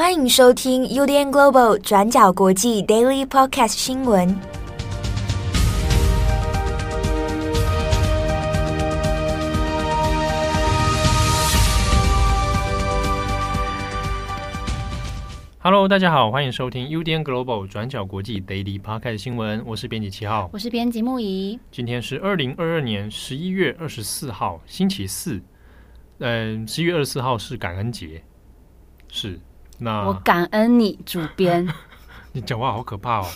欢迎收听 UDN Global 转角国际 Daily Podcast 新闻。Hello，大家好，欢迎收听 UDN Global 转角国际 Daily Podcast 新闻。我是编辑七号，我是编辑木仪。今天是二零二二年十一月二十四号，星期四。嗯，十一月二十四号是感恩节，是。那我感恩你，主编。你讲话好可怕哦！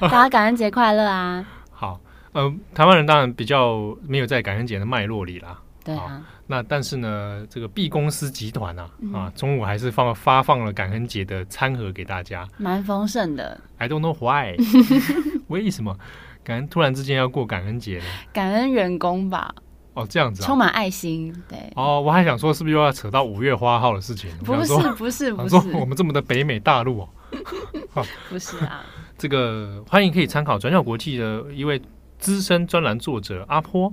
大家感恩节快乐啊！好，呃，台湾人当然比较没有在感恩节的脉络里啦。对啊。那但是呢，这个 B 公司集团啊，嗯、啊，中午还是放发放了感恩节的餐盒给大家，蛮丰盛的。I don't know why，为什么感恩突然之间要过感恩节呢？感恩员工吧。哦，这样子、啊，充满爱心，对。哦，我还想说，是不是又要扯到五月花号的事情？不是，不是，不是。我们这么的北美大陆哦，不是啊。这个欢迎可以参考转角国际的一位资深专栏作者阿坡，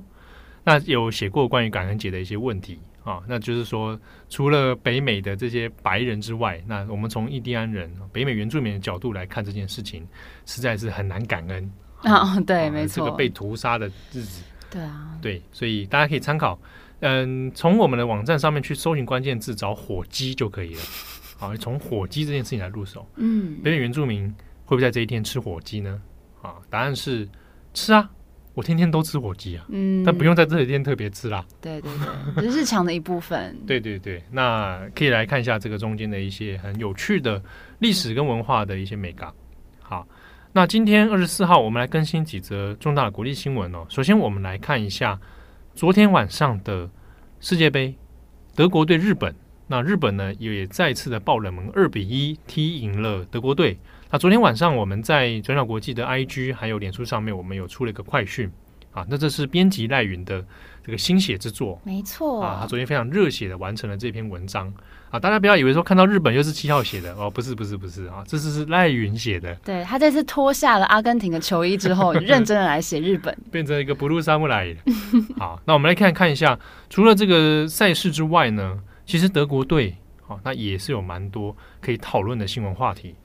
那有写过关于感恩节的一些问题啊。那就是说，除了北美的这些白人之外，那我们从印第安人、北美原住民的角度来看这件事情，实在是很难感恩啊。对，没错，这个被屠杀的日子。对啊，对，所以大家可以参考，嗯，从我们的网站上面去搜寻关键字，找火鸡就可以了。好，从火鸡这件事情来入手。嗯，北美原住民会不会在这一天吃火鸡呢？啊，答案是吃啊，我天天都吃火鸡啊。嗯，但不用在这一天特别吃啦。对对对，是日常的一部分。对对对，那可以来看一下这个中间的一些很有趣的历史跟文化的一些美感。好。那今天二十四号，我们来更新几则重大的国际新闻哦。首先，我们来看一下昨天晚上的世界杯，德国对日本。那日本呢，也再次的爆冷门，二比一踢赢了德国队。那昨天晚上，我们在转角国际的 IG 还有脸书上面，我们有出了一个快讯。啊，那这是编辑赖云的这个心血之作，没错啊，他昨天非常热血的完成了这篇文章啊，大家不要以为说看到日本又是七号写的哦，不是不是不是啊，这是是赖云写的，对，他这次脱下了阿根廷的球衣之后，认真的来写日本，变成一个 Blue Samurai。好，那我们来看看一下，除了这个赛事之外呢，其实德国队啊，那也是有蛮多可以讨论的新闻话题，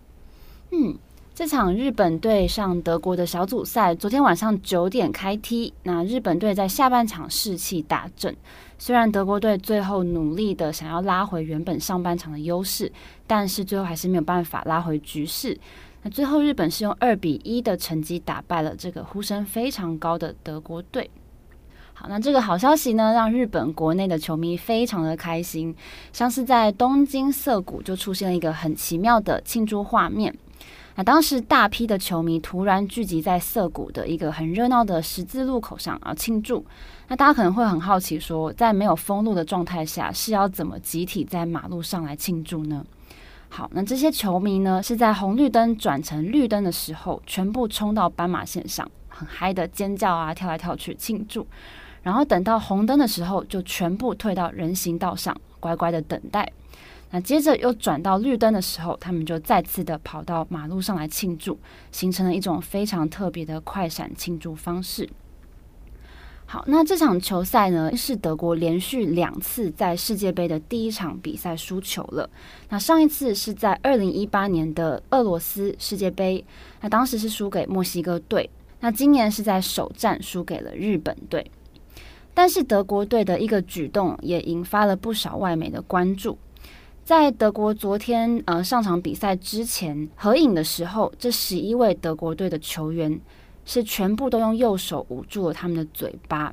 嗯。这场日本队上德国的小组赛，昨天晚上九点开踢。那日本队在下半场士气大振，虽然德国队最后努力的想要拉回原本上半场的优势，但是最后还是没有办法拉回局势。那最后日本是用二比一的成绩打败了这个呼声非常高的德国队。好，那这个好消息呢，让日本国内的球迷非常的开心，像是在东京涩谷就出现了一个很奇妙的庆祝画面。那当时大批的球迷突然聚集在涩谷的一个很热闹的十字路口上啊庆祝。那大家可能会很好奇说，在没有封路的状态下，是要怎么集体在马路上来庆祝呢？好，那这些球迷呢，是在红绿灯转成绿灯的时候，全部冲到斑马线上，很嗨的尖叫啊，跳来跳去庆祝。然后等到红灯的时候，就全部退到人行道上，乖乖的等待。那接着又转到绿灯的时候，他们就再次的跑到马路上来庆祝，形成了一种非常特别的快闪庆祝方式。好，那这场球赛呢，是德国连续两次在世界杯的第一场比赛输球了。那上一次是在二零一八年的俄罗斯世界杯，那当时是输给墨西哥队。那今年是在首战输给了日本队，但是德国队的一个举动也引发了不少外媒的关注。在德国昨天呃上场比赛之前合影的时候，这十一位德国队的球员是全部都用右手捂住了他们的嘴巴。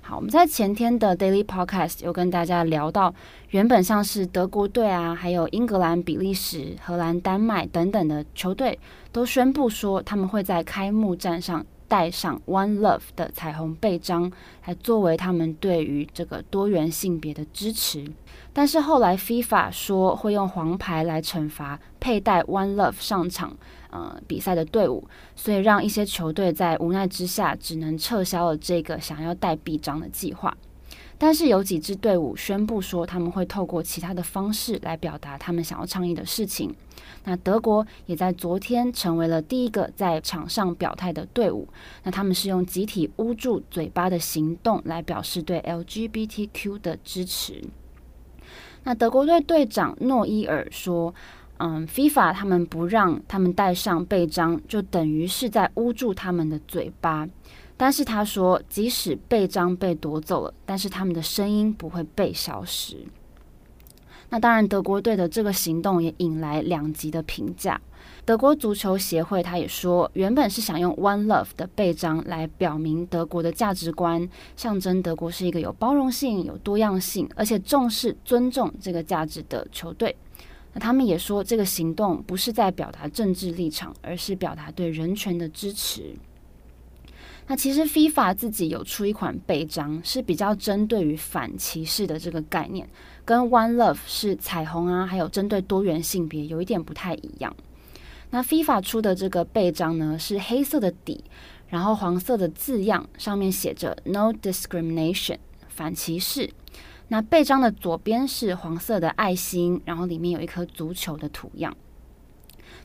好，我们在前天的 Daily Podcast 有跟大家聊到，原本像是德国队啊，还有英格兰、比利时、荷兰、丹麦等等的球队，都宣布说他们会在开幕战上带上 One Love 的彩虹背章，来作为他们对于这个多元性别的支持。但是后来 FIFA 说会用黄牌来惩罚佩戴 One Love 上场呃比赛的队伍，所以让一些球队在无奈之下只能撤销了这个想要带臂章的计划。但是有几支队伍宣布说他们会透过其他的方式来表达他们想要倡议的事情。那德国也在昨天成为了第一个在场上表态的队伍。那他们是用集体捂住嘴巴的行动来表示对 LGBTQ 的支持。那德国队队长诺伊尔说：“嗯，FIFA 他们不让他们戴上背章，就等于是在捂住他们的嘴巴。但是他说，即使背章被夺走了，但是他们的声音不会被消失。那当然，德国队的这个行动也引来两极的评价。德国足球协会他也说，原本是想用 One Love 的背章来表明德国的价值观，象征德国是一个有包容性、有多样性，而且重视尊重这个价值的球队。那他们也说，这个行动不是在表达政治立场，而是表达对人权的支持。那其实 FIFA 自己有出一款背章，是比较针对于反歧视的这个概念，跟 One Love 是彩虹啊，还有针对多元性别有一点不太一样。那 FIFA 出的这个背章呢，是黑色的底，然后黄色的字样，上面写着 No Discrimination，反歧视。那背章的左边是黄色的爱心，然后里面有一颗足球的图样。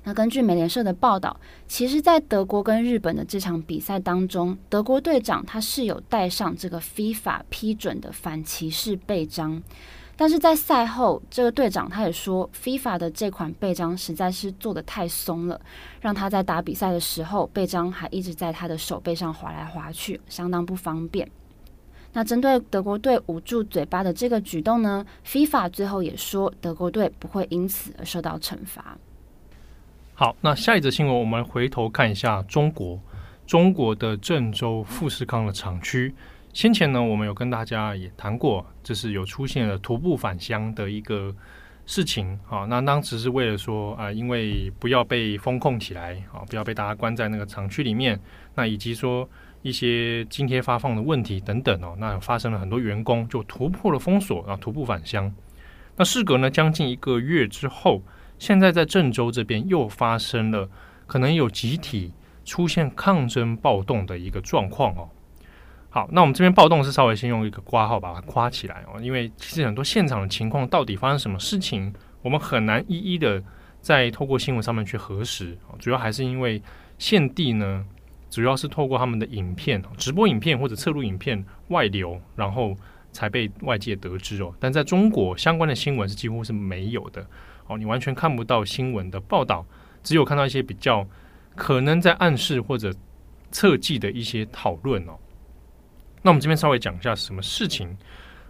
那根据美联社的报道，其实，在德国跟日本的这场比赛当中，德国队长他是有戴上这个 FIFA 批准的反歧视背章，但是在赛后，这个队长他也说，FIFA 的这款背章实在是做得太松了，让他在打比赛的时候，背章还一直在他的手背上滑来滑去，相当不方便。那针对德国队捂住嘴巴的这个举动呢，FIFA 最后也说德国队不会因此而受到惩罚。好，那下一则新闻，我们回头看一下中国，中国的郑州富士康的厂区，先前呢，我们有跟大家也谈过，就是有出现了徒步返乡的一个事情。啊，那当时是为了说啊、因为不要被封控起来，啊，不要被大家关在那个厂区里面，那以及说。一些津贴发放的问题等等哦，那发生了很多员工就突破了封锁，然后徒步返乡。那事隔呢将近一个月之后，现在在郑州这边又发生了可能有集体出现抗争暴动的一个状况哦。好，那我们这边暴动是稍微先用一个挂号把它夸起来哦，因为其实很多现场的情况到底发生什么事情，我们很难一一的再透过新闻上面去核实。主要还是因为现地呢。主要是透过他们的影片、直播影片或者侧录影片外流，然后才被外界得知哦。但在中国，相关的新闻是几乎是没有的哦，你完全看不到新闻的报道，只有看到一些比较可能在暗示或者测计的一些讨论哦。那我们这边稍微讲一下什么事情。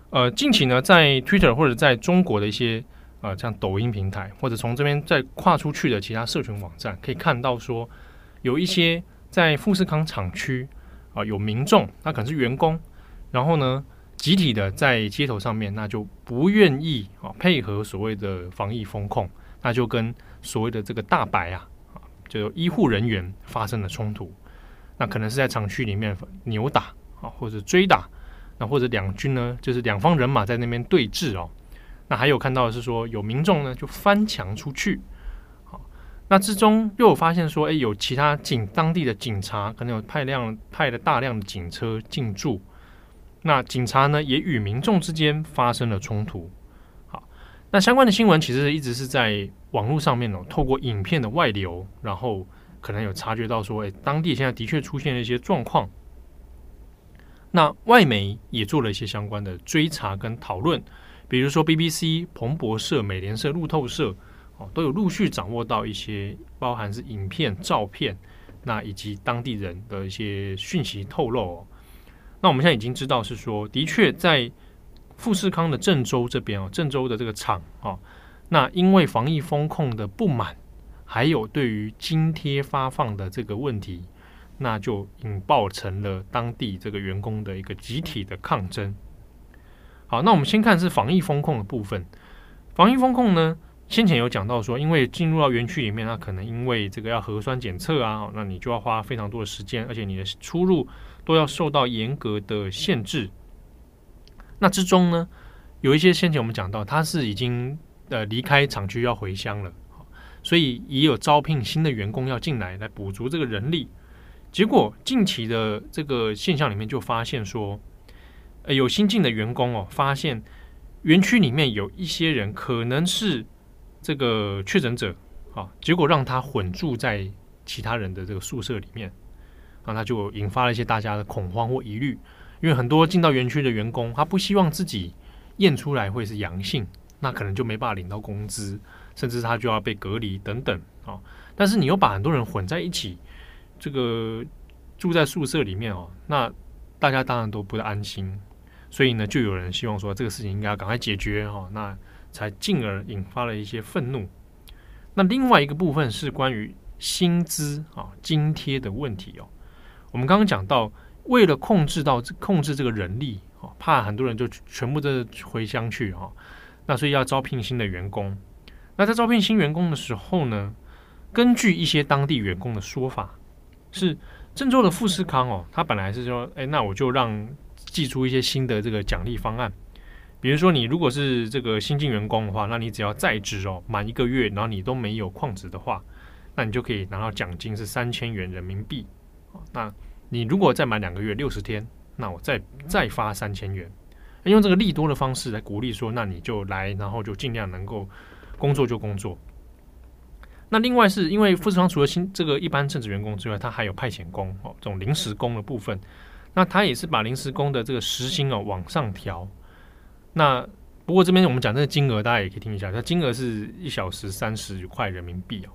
呃，近期呢，在 Twitter 或者在中国的一些呃像抖音平台，或者从这边再跨出去的其他社群网站，可以看到说有一些。在富士康厂区啊，有民众，那可能是员工，然后呢，集体的在街头上面，那就不愿意啊配合所谓的防疫风控，那就跟所谓的这个大白啊，就医护人员发生了冲突，那可能是在厂区里面扭打啊，或者追打，那或者两军呢，就是两方人马在那边对峙哦，那还有看到的是说有民众呢就翻墙出去。好那之中又有发现说，诶，有其他警当地的警察可能有派辆派了大量的警车进驻，那警察呢也与民众之间发生了冲突。好，那相关的新闻其实一直是在网络上面哦，透过影片的外流，然后可能有察觉到说，诶，当地现在的确出现了一些状况。那外媒也做了一些相关的追查跟讨论，比如说 BBC、彭博社、美联社、路透社。哦，都有陆续掌握到一些包含是影片、照片，那以及当地人的一些讯息透露哦。那我们现在已经知道是说，的确在富士康的郑州这边哦，郑州的这个厂哦，那因为防疫风控的不满，还有对于津贴发放的这个问题，那就引爆成了当地这个员工的一个集体的抗争。好，那我们先看是防疫风控的部分，防疫风控呢？先前有讲到说，因为进入到园区里面，那可能因为这个要核酸检测啊，那你就要花非常多的时间，而且你的出入都要受到严格的限制。那之中呢，有一些先前我们讲到，他是已经呃离开厂区要回乡了，所以也有招聘新的员工要进来来补足这个人力。结果近期的这个现象里面就发现说，呃，有新进的员工哦，发现园区里面有一些人可能是。这个确诊者啊，结果让他混住在其他人的这个宿舍里面，啊，那就引发了一些大家的恐慌或疑虑，因为很多进到园区的员工，他不希望自己验出来会是阳性，那可能就没办法领到工资，甚至他就要被隔离等等啊。但是你又把很多人混在一起，这个住在宿舍里面哦，那大家当然都不安心，所以呢，就有人希望说这个事情应该要赶快解决哦，那才进而引发了一些愤怒。那另外一个部分是关于薪资啊津贴的问题哦。我们刚刚讲到，为了控制到控制这个人力哦，怕很多人就全部都回乡去哈，那所以要招聘新的员工。那在招聘新员工的时候呢，根据一些当地员工的说法，是郑州的富士康哦，他本来是说，哎，那我就让寄出一些新的这个奖励方案。比如说，你如果是这个新进员工的话，那你只要在职哦满一个月，然后你都没有旷职的话，那你就可以拿到奖金是三千元人民币。那你如果再满两个月六十天，那我再再发三千元，用这个利多的方式来鼓励说，那你就来，然后就尽量能够工作就工作。那另外是因为富士康除了新这个一般正职员工之外，他还有派遣工哦，这种临时工的部分，那他也是把临时工的这个时薪哦往上调。那不过这边我们讲这个金额，大家也可以听一下。它金额是一小时三十块人民币哦。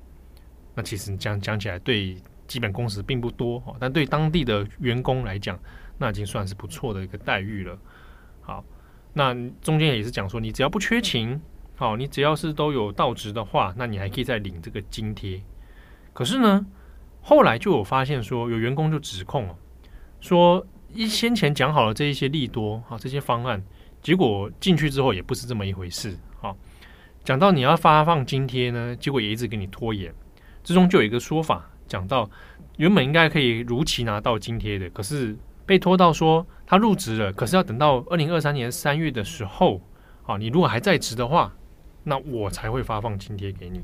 那其实讲讲起来，对基本工时并不多哦，但对当地的员工来讲，那已经算是不错的一个待遇了。好，那中间也是讲说，你只要不缺勤，好，你只要是都有到职的话，那你还可以再领这个津贴。可是呢，后来就有发现说，有员工就指控哦，说一先前讲好了这一些利多啊，这些方案。结果进去之后也不是这么一回事。好，讲到你要发放津贴呢，结果也一直给你拖延。之中就有一个说法，讲到原本应该可以如期拿到津贴的，可是被拖到说他入职了，可是要等到二零二三年三月的时候，啊，你如果还在职的话，那我才会发放津贴给你。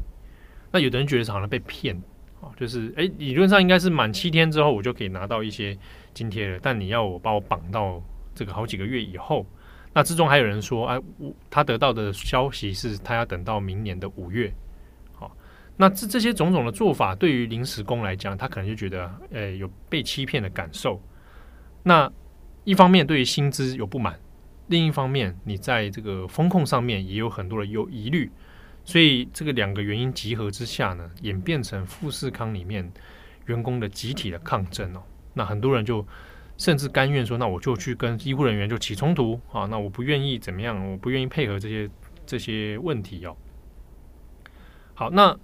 那有的人觉得好像被骗，啊，就是诶，理论上应该是满七天之后我就可以拿到一些津贴了，但你要我把我绑到这个好几个月以后。那之中还有人说，哎，我他得到的消息是他要等到明年的五月。好，那这这些种种的做法，对于临时工来讲，他可能就觉得，哎，有被欺骗的感受。那一方面对于薪资有不满，另一方面你在这个风控上面也有很多的有疑虑，所以这个两个原因集合之下呢，演变成富士康里面员工的集体的抗争哦。那很多人就。甚至甘愿说，那我就去跟医护人员就起冲突啊！那我不愿意怎么样，我不愿意配合这些这些问题哦。好，那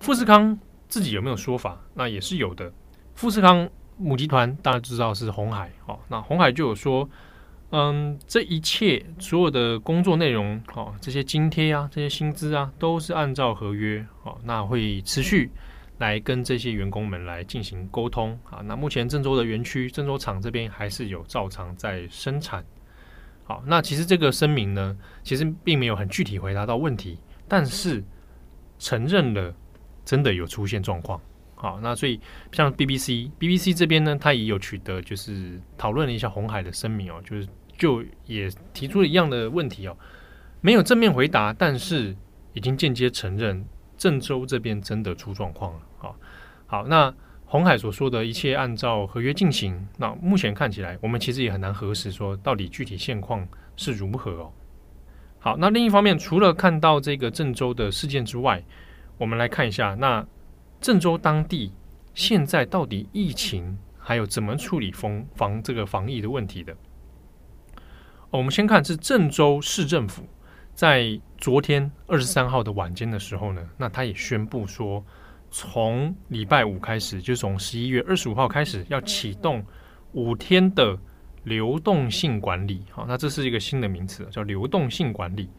富士康自己有没有说法？那也是有的。富士康母集团大家知道是红海哦，那红海就有说，嗯，这一切所有的工作内容哦，这些津贴啊，这些薪资啊，都是按照合约哦，那会持续。来跟这些员工们来进行沟通啊。那目前郑州的园区，郑州厂这边还是有照常在生产。好，那其实这个声明呢，其实并没有很具体回答到问题，但是承认了真的有出现状况。好，那所以像 BBC，BBC 这边呢，他也有取得就是讨论了一下红海的声明哦，就是就也提出了一样的问题哦，没有正面回答，但是已经间接承认郑州这边真的出状况了。好，好，那鸿海所说的一切按照合约进行。那目前看起来，我们其实也很难核实说到底具体现况是如何哦。好，那另一方面，除了看到这个郑州的事件之外，我们来看一下，那郑州当地现在到底疫情还有怎么处理防防这个防疫的问题的？我们先看是郑州市政府在昨天二十三号的晚间的时候呢，那他也宣布说。从礼拜五开始，就从十一月二十五号开始，要启动五天的流动性管理。好，那这是一个新的名词，叫流动性管理。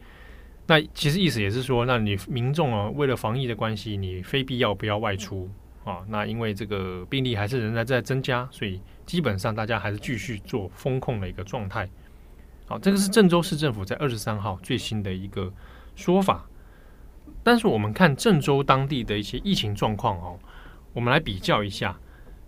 那其实意思也是说，那你民众啊，为了防疫的关系，你非必要不要外出啊。那因为这个病例还是仍然在增加，所以基本上大家还是继续做风控的一个状态。好，这个是郑州市政府在二十三号最新的一个说法。但是我们看郑州当地的一些疫情状况哦，我们来比较一下，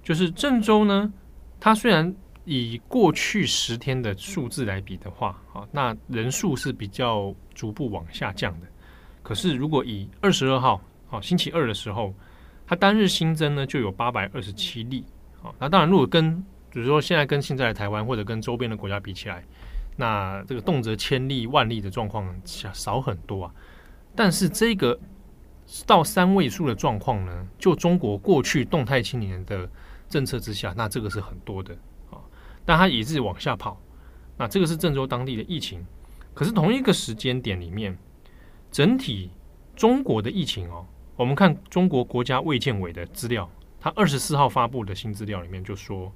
就是郑州呢，它虽然以过去十天的数字来比的话，啊，那人数是比较逐步往下降的。可是如果以二十二号，啊，星期二的时候，它单日新增呢就有八百二十七例，啊，那当然如果跟，比如说现在跟现在的台湾或者跟周边的国家比起来，那这个动辄千例万例的状况少很多啊。但是这个到三位数的状况呢，就中国过去动态清零的政策之下，那这个是很多的啊。但它也是往下跑。那这个是郑州当地的疫情，可是同一个时间点里面，整体中国的疫情哦，我们看中国国家卫健委的资料，它二十四号发布的新资料里面就说，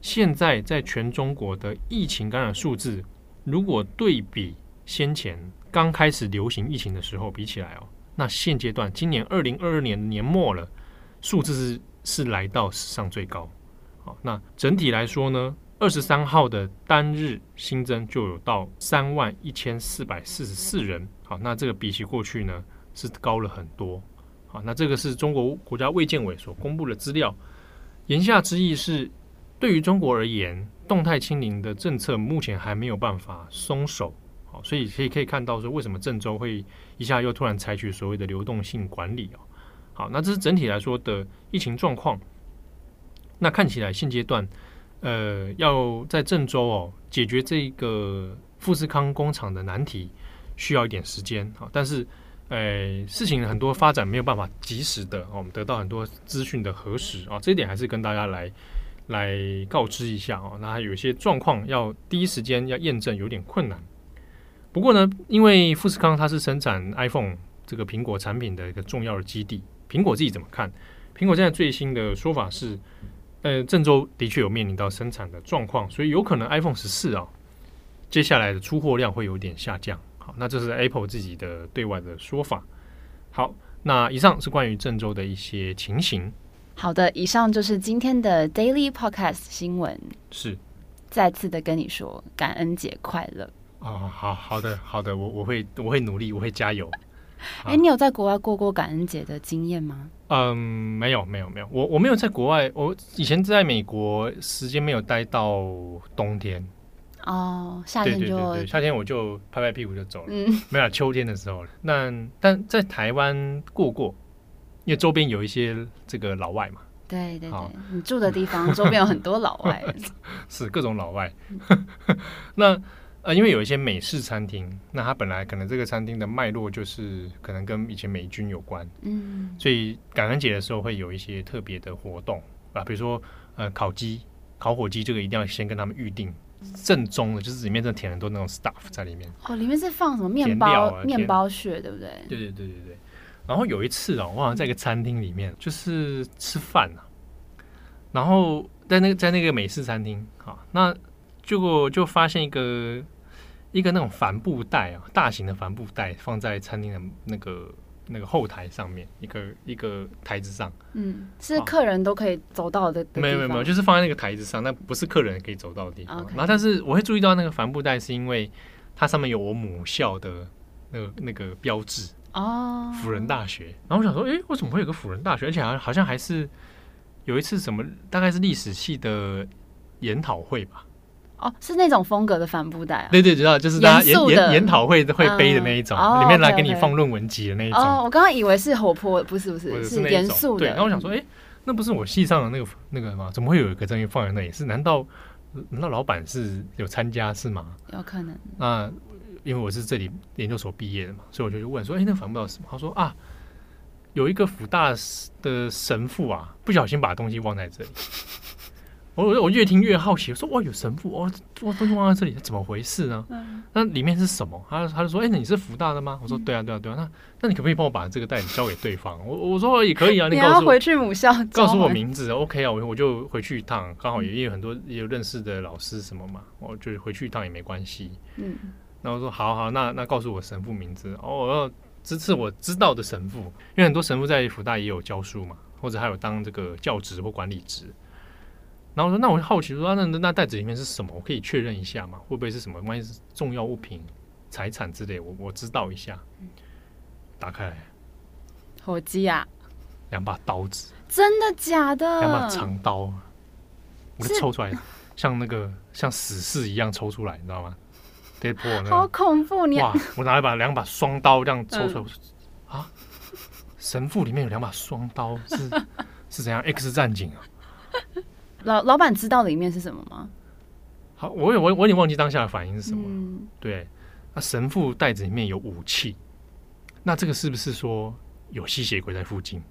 现在在全中国的疫情感染数字，如果对比先前刚开始流行疫情的时候比起来哦，那现阶段今年二零二二年年末了，数字是是来到史上最高。好，那整体来说呢，二十三号的单日新增就有到三万一千四百四十四人，好，那这个比起过去呢是高了很多，好，那这个是中国国家卫健委所公布的资料，言下之意是，对于中国而言，动态清零的政策目前还没有办法松手，好，所以可以可以看到说，为什么郑州会一下又突然采取所谓的流动性管理哦，好，那这是整体来说的疫情状况，那看起来现阶段。呃，要在郑州哦解决这个富士康工厂的难题，需要一点时间啊。但是，呃，事情很多发展没有办法及时的，我们得到很多资讯的核实啊。这一点还是跟大家来来告知一下哦。那还有些状况要第一时间要验证有点困难。不过呢，因为富士康它是生产 iPhone 这个苹果产品的一个重要的基地，苹果自己怎么看？苹果现在最新的说法是。呃，郑州的确有面临到生产的状况，所以有可能 iPhone 十四啊，接下来的出货量会有点下降。好，那这是 Apple 自己的对外的说法。好，那以上是关于郑州的一些情形。好的，以上就是今天的 Daily Podcast 新闻。是，再次的跟你说感恩节快乐。哦，好好的好的，我我会我会努力，我会加油。哎，你有在国外过过感恩节的经验吗？嗯，没有，没有，没有。我我没有在国外，我以前在美国，时间没有待到冬天。哦，夏天就对对对对，夏天我就拍拍屁股就走了。嗯，没有，秋天的时候了。那但在台湾过过，因为周边有一些这个老外嘛。对对对，你住的地方周边有很多老外，是各种老外。那。呃，因为有一些美式餐厅，那它本来可能这个餐厅的脉络就是可能跟以前美军有关，嗯，所以感恩节的时候会有一些特别的活动啊，比如说呃烤鸡、烤火鸡，这个一定要先跟他们预定，正宗的，就是里面真的填很多那种 stuff 在里面。哦，里面是放什么面包、啊、面包屑，对不对？对对对对对。然后有一次啊，我好像在一个餐厅里面就是吃饭啊，然后在那个在那个美式餐厅啊，那。结果就发现一个一个那种帆布袋啊，大型的帆布袋放在餐厅的那个那个后台上面，一个一个台子上。嗯，是客人都可以走到的。没有没有没有，就是放在那个台子上，那不是客人可以走到的地方。然后，但是我会注意到那个帆布袋，是因为它上面有我母校的那个那个标志哦，辅仁大学。然后我想说，诶，为什么会有个辅仁大学？而且好像好像还是有一次什么，大概是历史系的研讨会吧。哦，是那种风格的帆布袋啊？对对，知道，就是大家研研研讨会会背的那一种，里面来给你放论文集的那一种。哦，我刚刚以为是活泼，不是不是，是严肃的。对，然后我想说，哎、欸，那不是我系上的那个那个吗？怎么会有一个东西放在那里？是难道难道老板是有参加是吗？有可能。那因为我是这里研究所毕业的嘛，所以我就去问说，哎、欸，那帆布袋是什么？他说啊，有一个福大的神父啊，不小心把东西忘在这里。我我越听越好奇，我说哇，有神父哦，我东西忘在这里，怎么回事呢？嗯、那里面是什么？他他就说，哎、你是福大的吗？我说对啊，对啊，对啊。那那你可不可以帮我把这个袋子交给对方？我我说也可以啊，你告诉我，你要回去母校，告诉我名字，OK 啊，我我就回去一趟，刚好也有很多也有认识的老师什么嘛，我就回去一趟也没关系。嗯，那我说好好，那那告诉我神父名字，哦，我要支持我知道的神父，因为很多神父在福大也有教书嘛，或者还有当这个教职或管理职。然后我说：“那我好奇说，那那袋子里面是什么？我可以确认一下吗？会不会是什么？万一是重要物品、财产之类，我我知道一下。打开来，火鸡啊，两把刀子，真的假的？两把长刀，我抽出来，像那个像死士一样抽出来，你知道吗？跌破了，好恐怖！你哇，我拿一把两把双刀这样抽出来，嗯、啊！神父里面有两把双刀，是 是怎样？X 战警啊！”老老板知道里面是什么吗？好，我有我我有点忘记当下的反应是什么。嗯、对，那神父袋子里面有武器，那这个是不是说有吸血鬼在附近？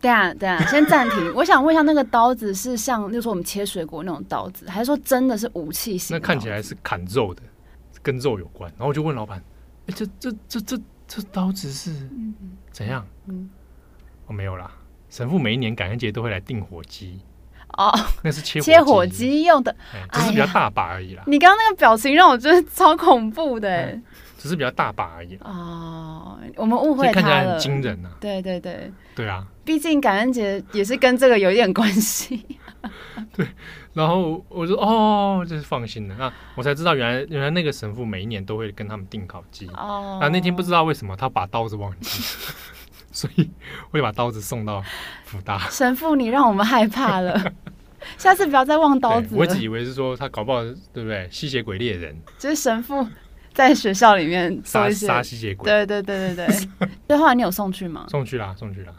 对啊，对啊，先暂停。我想问一下，那个刀子是像，就是说我们切水果那种刀子，还是说真的是武器型？那看起来是砍肉的，跟肉有关。然后我就问老板：“哎，这这这这这刀子是怎样？”嗯，我、哦、没有啦。神父每一年感恩节都会来订火鸡。哦，那是切切火鸡用的，只是比较大把而已啦。你刚刚那个表情让我觉得超恐怖的，哎，只是比较大把而已。哦，我们误会他了，看起来很惊人啊。对对对，对啊，毕竟感恩节也是跟这个有一点关系。对，然后我就哦，就是放心了。那我才知道，原来原来那个神父每一年都会跟他们订烤鸡。哦，那那天不知道为什么他把刀子忘记。所以我就把刀子送到福大。神父，你让我们害怕了，下次不要再忘刀子。我一直以为是说他搞不好，对不对？吸血鬼猎人，就是神父在学校里面杀杀吸血鬼。对对对对对。对，后来你有送去吗？送去啦，送去啦。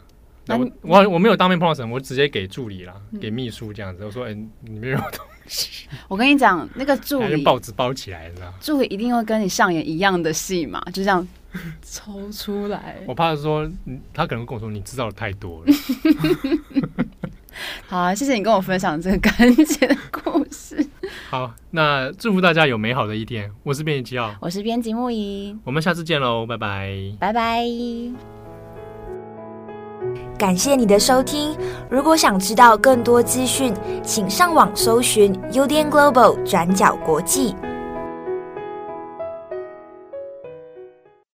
那我我我没有当面碰到神，我直接给助理啦，给秘书这样子。我说，哎，里面有东西。我跟你讲，那个助理用报纸包起来，你知道？助理一定会跟你上演一样的戏嘛，就这样。抽出来，我怕说，他可能跟我说，你知道的太多了。好啊，谢谢你跟我分享这个感恩节的故事。好，那祝福大家有美好的一天。我是编辑吉奥，我是编辑木仪，我们下次见喽，拜拜，拜拜。感谢你的收听。如果想知道更多资讯，请上网搜寻 UDN Global 转角国际。